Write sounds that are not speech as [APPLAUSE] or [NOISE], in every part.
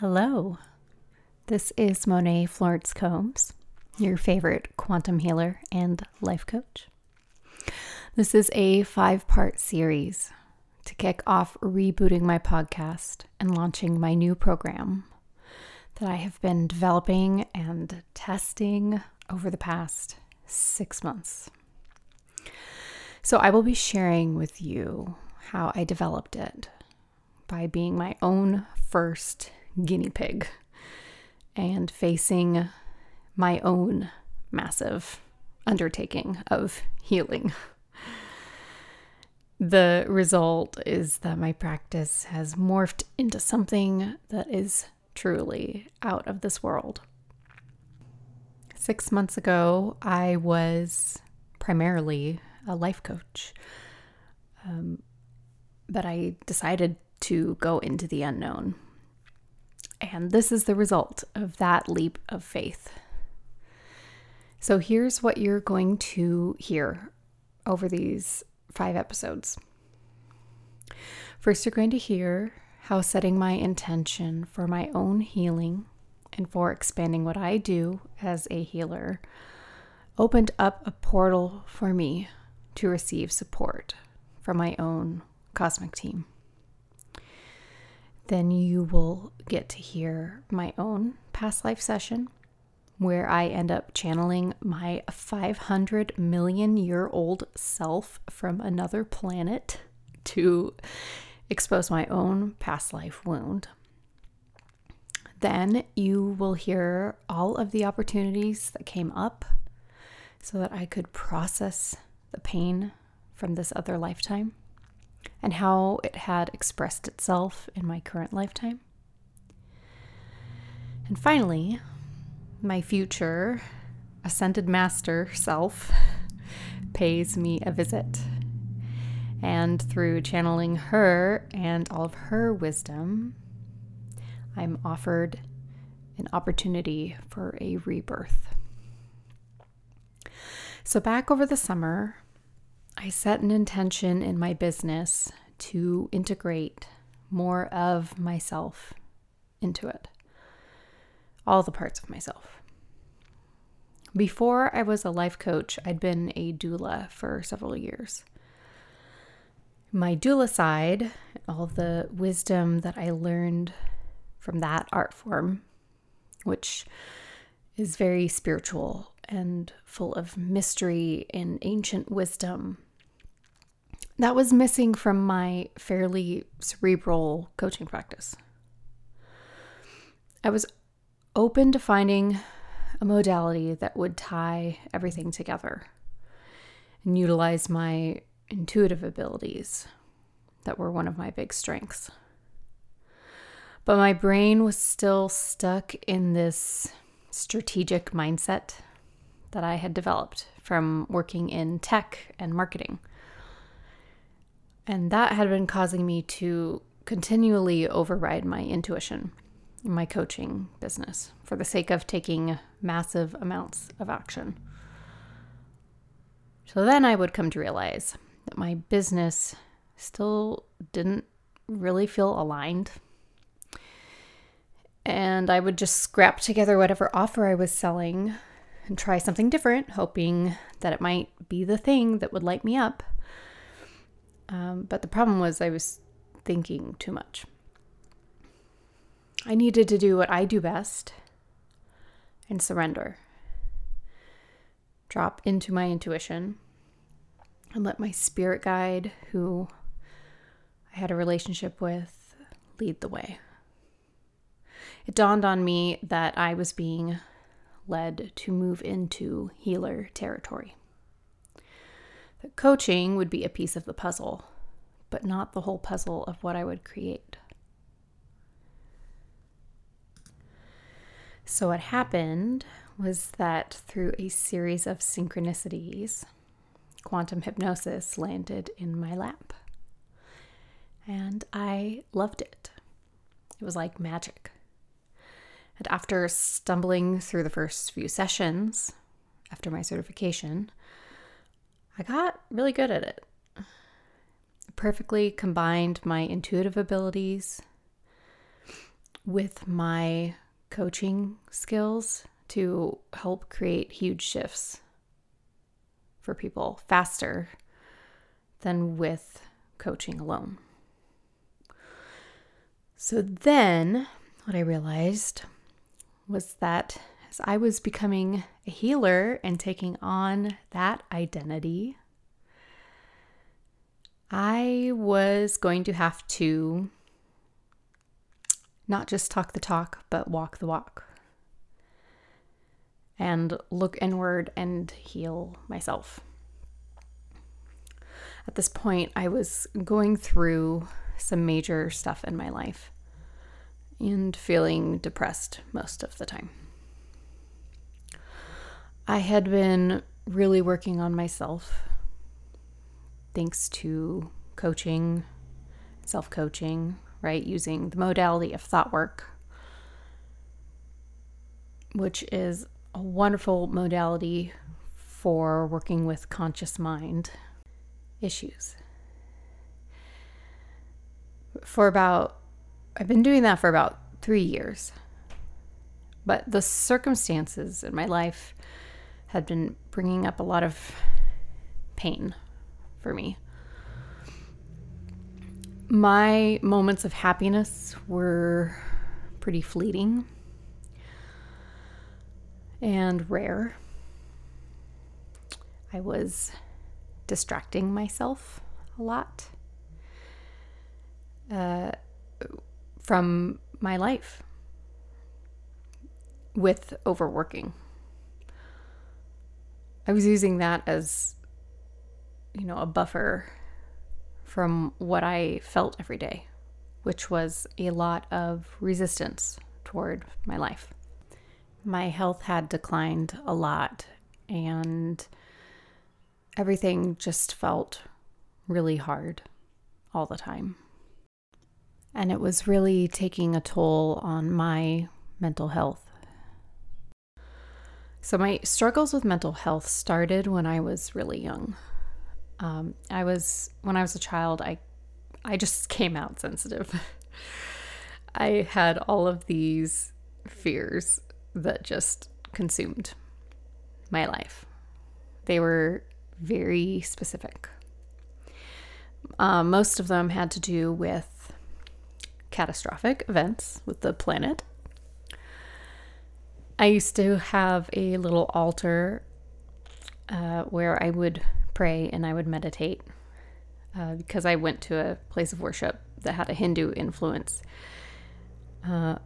Hello, this is Monet Florence Combs, your favorite quantum healer and life coach. This is a five part series to kick off rebooting my podcast and launching my new program that I have been developing and testing over the past six months. So, I will be sharing with you how I developed it by being my own first guinea pig and facing my own massive undertaking of healing. The result is that my practice has morphed into something that is truly out of this world. Six months ago, I was primarily a life coach, um, but I decided to go into the unknown and this is the result of that leap of faith. So here's what you're going to hear over these five episodes. First, you're going to hear how setting my intention for my own healing and for expanding what I do as a healer opened up a portal for me to receive support from my own cosmic team then you will get to hear my own past life session where I end up channeling my 500 million year old self from another planet to expose my own past life wound. Then you will hear all of the opportunities that came up so that I could process the pain from this other lifetime and how it had expressed itself in my current lifetime. And finally, my future ascended master self [LAUGHS] pays me a visit. And through channeling her and all of her wisdom, I'm offered an opportunity for a rebirth. So, back over the summer, I set an intention in my business to integrate more of myself into it, all the parts of myself. Before I was a life coach, I'd been a doula for several years. My doula side, all the wisdom that I learned from that art form, which is very spiritual and full of mystery and ancient wisdom that was missing from my fairly cerebral coaching practice. I was open to finding a modality that would tie everything together and utilize my intuitive abilities that were one of my big strengths. But my brain was still stuck in this strategic mindset that I had developed from working in tech and marketing. And that had been causing me to continually override my intuition in my coaching business for the sake of taking massive amounts of action. So then I would come to realize that my business still didn't really feel aligned. And I would just scrap together whatever offer I was selling and try something different, hoping that it might be the thing that would light me up. Um, but the problem was I was thinking too much. I needed to do what I do best and surrender. Drop into my intuition and let my spirit guide, who I had a relationship with, lead the way. It dawned on me that I was being led to move into healer territory that coaching would be a piece of the puzzle, but not the whole puzzle of what I would create. So, what happened was that through a series of synchronicities, quantum hypnosis landed in my lap. And I loved it. It was like magic. And after stumbling through the first few sessions, after my certification, I got really good at it. Perfectly combined my intuitive abilities with my coaching skills to help create huge shifts for people faster than with coaching alone. So then, what I realized was that as I was becoming a healer and taking on that identity, I was going to have to not just talk the talk, but walk the walk and look inward and heal myself. At this point, I was going through some major stuff in my life and feeling depressed most of the time. I had been really working on myself thanks to coaching, self coaching, right? Using the modality of thought work, which is a wonderful modality for working with conscious mind issues. For about, I've been doing that for about three years. But the circumstances in my life had been bringing up a lot of pain for me. My moments of happiness were pretty fleeting and rare. I was distracting myself a lot uh, from my life with overworking. I was using that as, you know, a buffer from what I felt every day, which was a lot of resistance toward my life my health had declined a lot and everything just felt really hard all the time. And it was really taking a toll on my mental health. So, my struggles with mental health started when I was really young. Um, I was, when I was a child, I, I just [LAUGHS] came out sensitive. [LAUGHS] I had all of these fears that just consumed my life. They were very specific. Uh, most of them had to do with catastrophic events with the planet. I used to have a little altar uh, where I would pray and I would meditate uh, because I went to a place of worship that had a Hindu influence. Uh,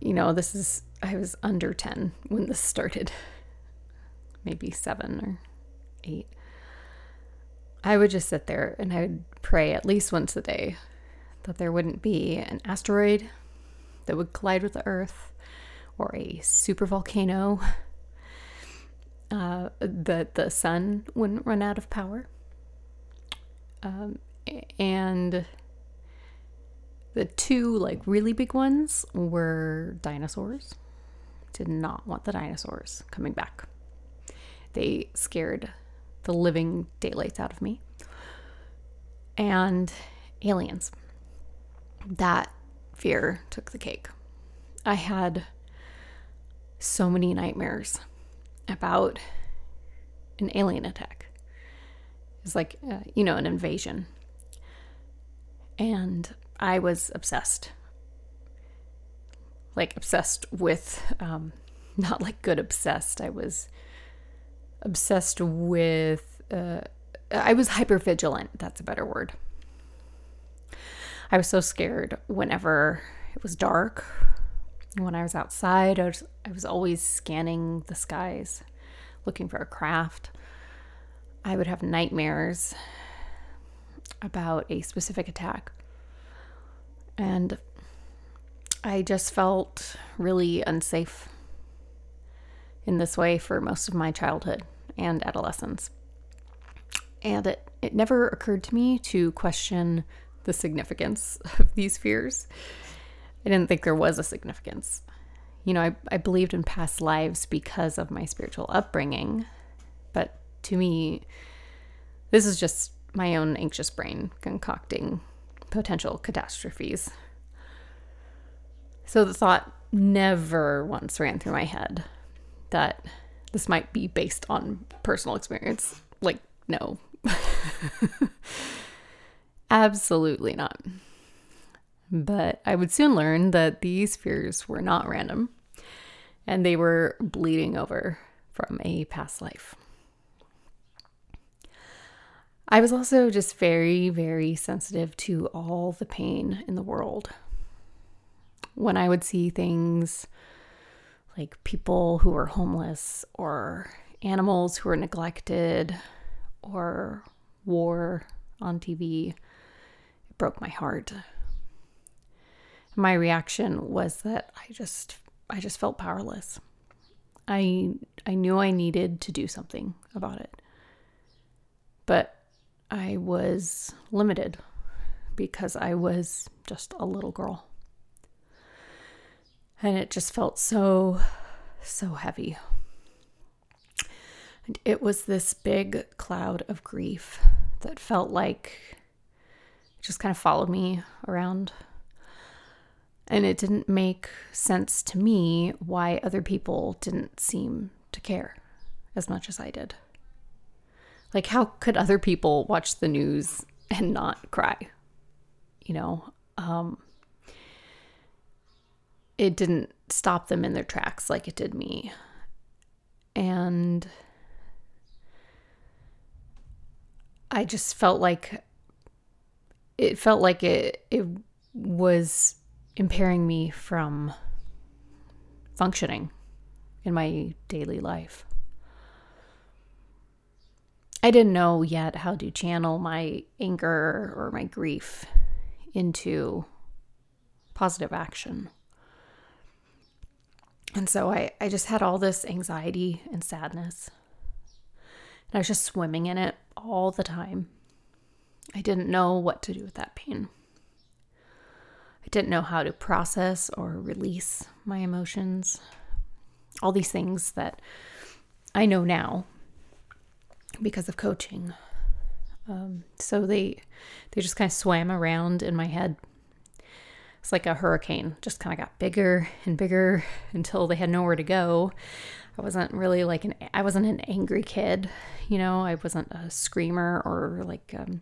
you know, this is I was under 10 when this started, [LAUGHS] maybe seven or eight. I would just sit there and I would pray at least once a day that there wouldn't be an asteroid that would collide with the Earth or a super volcano, uh, that the sun wouldn't run out of power. Um, and the two like really big ones were dinosaurs did not want the dinosaurs coming back. They scared the living daylights out of me. And aliens. That fear took the cake. I had so many nightmares about an alien attack. It's like, uh, you know, an invasion. And I was obsessed like obsessed with um, [LAUGHS] not like good obsessed. I was obsessed with uh, I was hyper vigilant. That's a better word. I was so scared whenever it was dark. When I was outside, I was, I was always scanning the skies, looking for a craft. I would have nightmares about a specific attack. And I just felt really unsafe in this way for most of my childhood and adolescence. And it, it never occurred to me to question the significance [LAUGHS] of these fears. I didn't think there was a significance. You know, I, I believed in past lives because of my spiritual upbringing. But to me, this is just my own anxious brain concocting potential catastrophes So the thought never once ran through my head that this might be based on personal experience. Like, no. [LAUGHS] Absolutely not. But I would soon learn that these fears were not random and they were bleeding over from a past life. I was also just very, very sensitive to all the pain in the world. When I would see things like people who were homeless or animals who were neglected or war on TV, it broke my heart. My reaction was that I just I just felt powerless. I I knew I needed to do something about it. But I was limited because I was just a little girl. And it just felt so, so heavy. And it was this big cloud of grief that felt like just kind of followed me around. And it didn't make sense to me why other people didn't seem to care as much as I did. Like, how could other people watch the news and not cry? You know, um, it didn't stop them in their tracks like it did me. And I just felt like it felt like it it was impairing me from functioning in my daily life. I didn't know yet how to channel my anger or my grief into positive action. And so I, I just had all this anxiety and sadness. And I was just swimming in it all the time. I didn't know what to do with that pain. I didn't know how to process or release my emotions. All these things that I know now because of coaching. Um, so they they just kind of swam around in my head. It's like a hurricane, just kind of got bigger and bigger until they had nowhere to go. I wasn't really like an I wasn't an angry kid, you know. I wasn't a screamer or like um,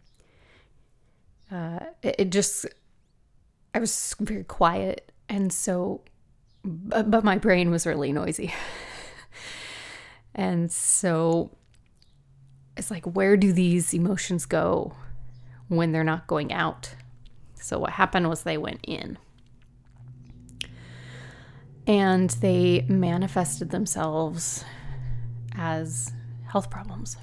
uh, it, it just I was very quiet, and so but, but my brain was really noisy. [LAUGHS] and so it's like, where do these emotions go when they're not going out? So, what happened was they went in and they manifested themselves as health problems.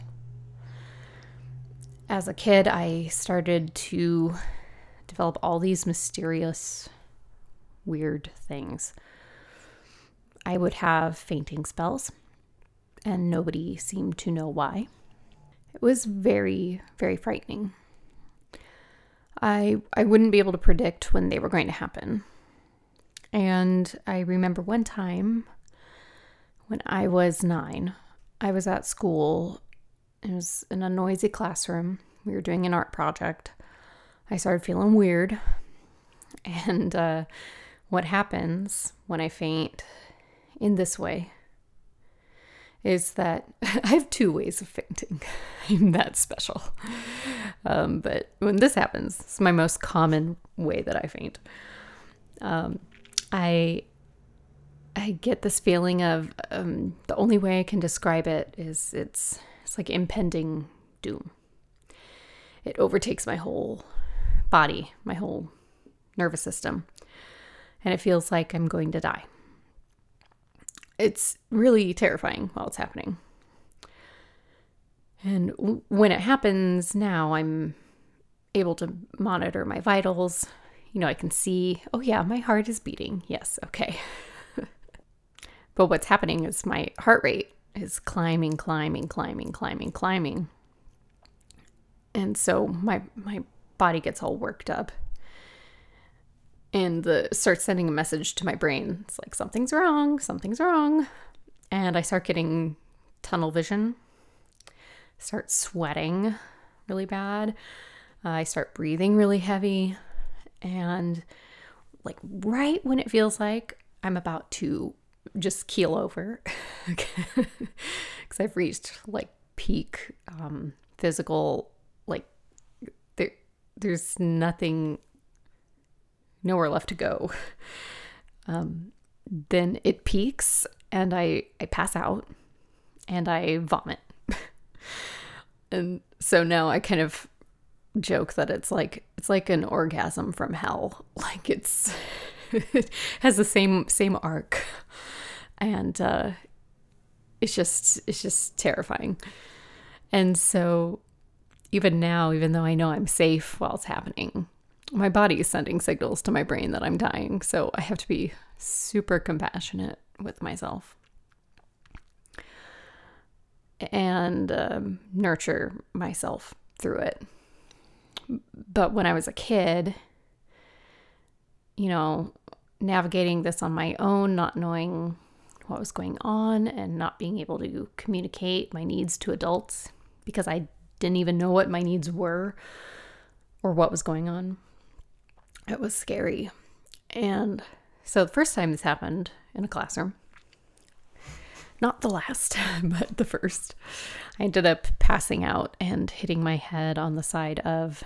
As a kid, I started to develop all these mysterious, weird things. I would have fainting spells, and nobody seemed to know why. It was very, very frightening. I I wouldn't be able to predict when they were going to happen. And I remember one time when I was 9, I was at school. It was in a noisy classroom. We were doing an art project. I started feeling weird. And uh, what happens when I faint in this way is that [LAUGHS] I have two ways of fainting. [LAUGHS] I'm that special. Um, but when this happens, it's my most common way that I faint. Um, I I get this feeling of um, the only way I can describe it is it's it's like impending doom. It overtakes my whole body, my whole nervous system, and it feels like I'm going to die it's really terrifying while it's happening. And when it happens now, I'm able to monitor my vitals. You know, I can see, oh, yeah, my heart is beating. Yes, okay. [LAUGHS] but what's happening is my heart rate is climbing, climbing, climbing, climbing, climbing. And so my my body gets all worked up and the starts sending a message to my brain. It's like something's wrong, something's wrong. And I start getting tunnel vision. Start sweating really bad. Uh, I start breathing really heavy and like right when it feels like I'm about to just keel over [LAUGHS] because I've reached like peak um, physical, there's nothing, nowhere left to go. [LAUGHS] Um, then it peaks and I, I pass out and I vomit. [LAUGHS] and so now I kind of joke that it's like it's like an orgasm from hell. [LAUGHS] Like it's it has the same same arc. And uh it's just it's just terrifying. And so even now, even though I know I'm safe while it's happening, my body is sending signals to my brain that I'm dying. So I have to be super compassionate with myself and um, nurture myself through it. But when I was a kid, you know, navigating this on my own, not knowing what was going on, and not being able to communicate my needs to adults because I didn't even know what my needs were or what was going on. It was scary. And so the first time this happened in a classroom, not the last, [LAUGHS] but the first, I ended up passing out and hitting my head on the side of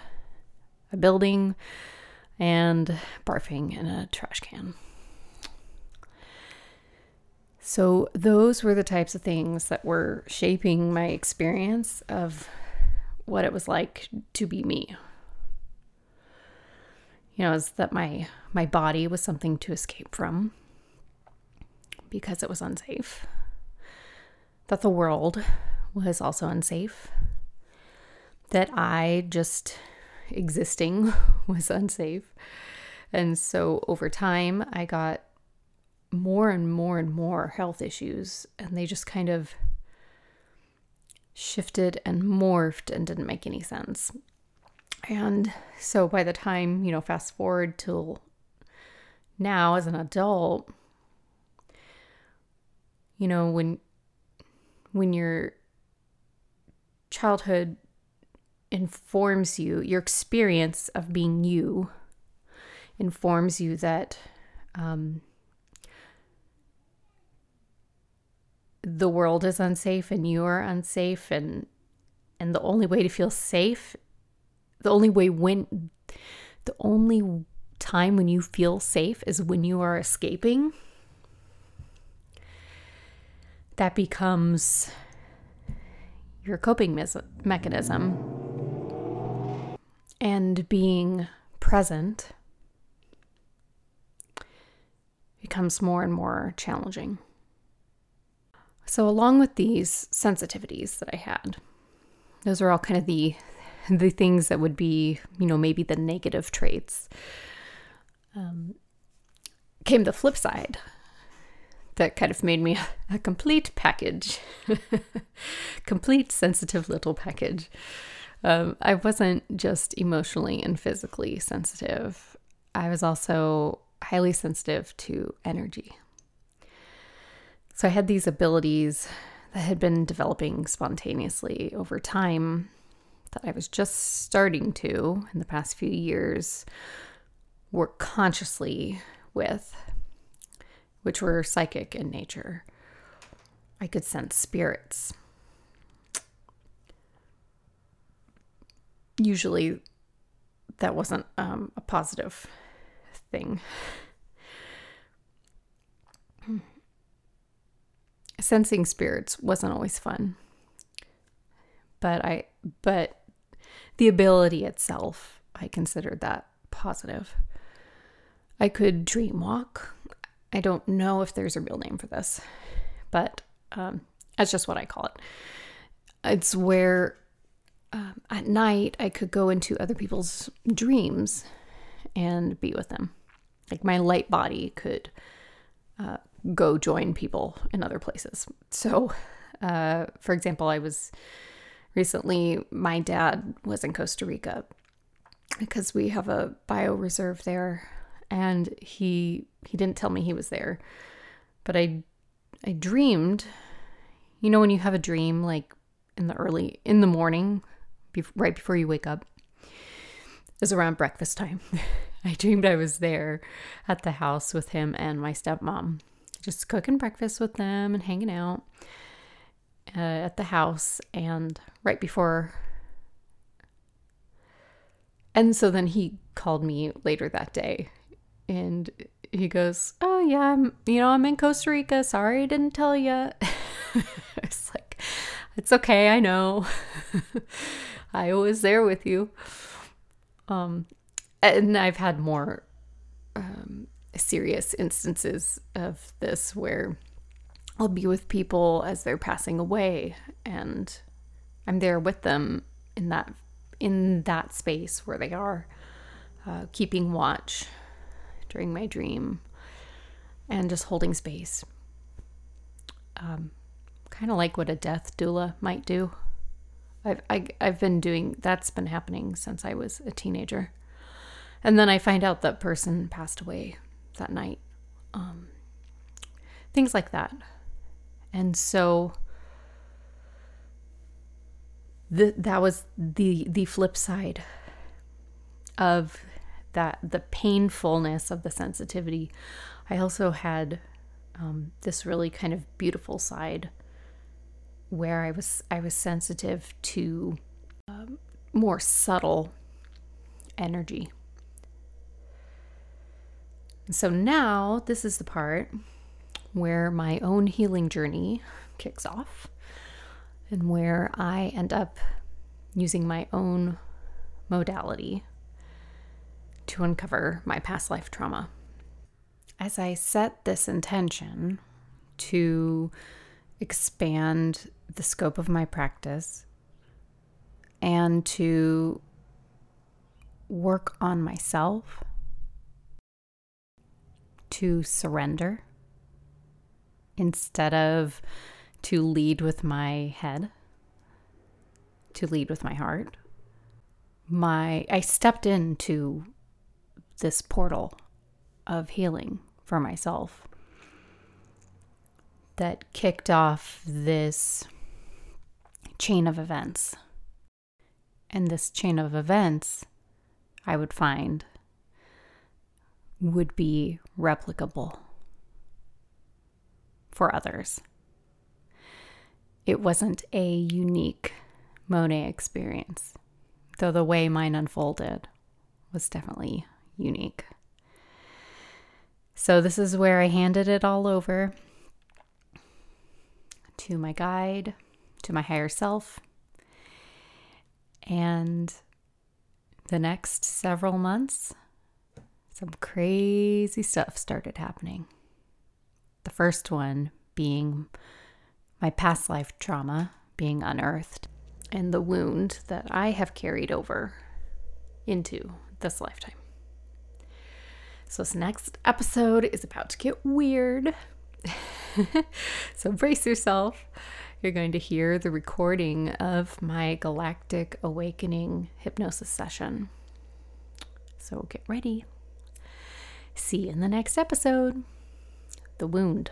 a building and barfing in a trash can. So, those were the types of things that were shaping my experience of what it was like to be me. You know, is that my my body was something to escape from because it was unsafe. That the world was also unsafe. That I just existing [LAUGHS] was unsafe. And so over time, I got more and more and more health issues, and they just kind of shifted and morphed and didn't make any sense. And so by the time, you know, fast forward till now as an adult, you know, when when your childhood informs you, your experience of being you informs you that um, the world is unsafe and you are unsafe and and the only way to feel safe the only way when the only time when you feel safe is when you are escaping that becomes your coping mes- mechanism and being present becomes more and more challenging. So along with these sensitivities that I had, those are all kind of the the things that would be, you know, maybe the negative traits. Um, came the flip side that kind of made me a complete package, [LAUGHS] complete sensitive little package. Um, I wasn't just emotionally and physically sensitive, I was also highly sensitive to energy. So I had these abilities that had been developing spontaneously over time that I was just starting to, in the past few years, work consciously with, which were psychic in nature. I could sense spirits. Usually, that wasn't um, a positive thing. Sensing spirits wasn't always fun. But I but the ability itself, I considered that positive. I could dream walk. I don't know if there's a real name for this, but um, that's just what I call it. It's where um, at night I could go into other people's dreams and be with them. Like my light body could uh, go join people in other places. So, uh, for example, I was recently, my dad was in Costa Rica because we have a bioreserve there, and he he didn't tell me he was there, but I I dreamed. You know when you have a dream like in the early in the morning, be- right before you wake up, is around breakfast time. [LAUGHS] I dreamed I was there at the house with him and my stepmom, just cooking breakfast with them and hanging out uh, at the house. And right before, and so then he called me later that day and he goes, Oh, yeah, I'm, you know, I'm in Costa Rica. Sorry I didn't tell you. [LAUGHS] it's like, It's okay. I know. [LAUGHS] I was there with you. Um, and I've had more um, serious instances of this where I'll be with people as they're passing away, and I'm there with them in that in that space where they are, uh, keeping watch during my dream, and just holding space. Um, kind of like what a death doula might do. I've I, have i have been doing that's been happening since I was a teenager. And then I find out that person passed away that night. Um, things like that. And so the, that was the the flip side of that the painfulness of the sensitivity. I also had um, this really kind of beautiful side where I was I was sensitive to um, more subtle energy so now this is the part where my own healing journey kicks off and where I end up using my own modality to uncover my past life trauma. As I set this intention to expand the scope of my practice and to work on myself to surrender instead of to lead with my head, to lead with my heart. My I stepped into this portal of healing for myself that kicked off this chain of events. And this chain of events, I would find, would be replicable for others. It wasn't a unique Monet experience, though the way mine unfolded was definitely unique. So, this is where I handed it all over to my guide, to my higher self. And the next several months, some crazy stuff started happening. The first one being my past life trauma being unearthed and the wound that I have carried over into this lifetime. So, this next episode is about to get weird. [LAUGHS] so, brace yourself. You're going to hear the recording of my Galactic Awakening hypnosis session. So, get ready. See you in the next episode The Wound.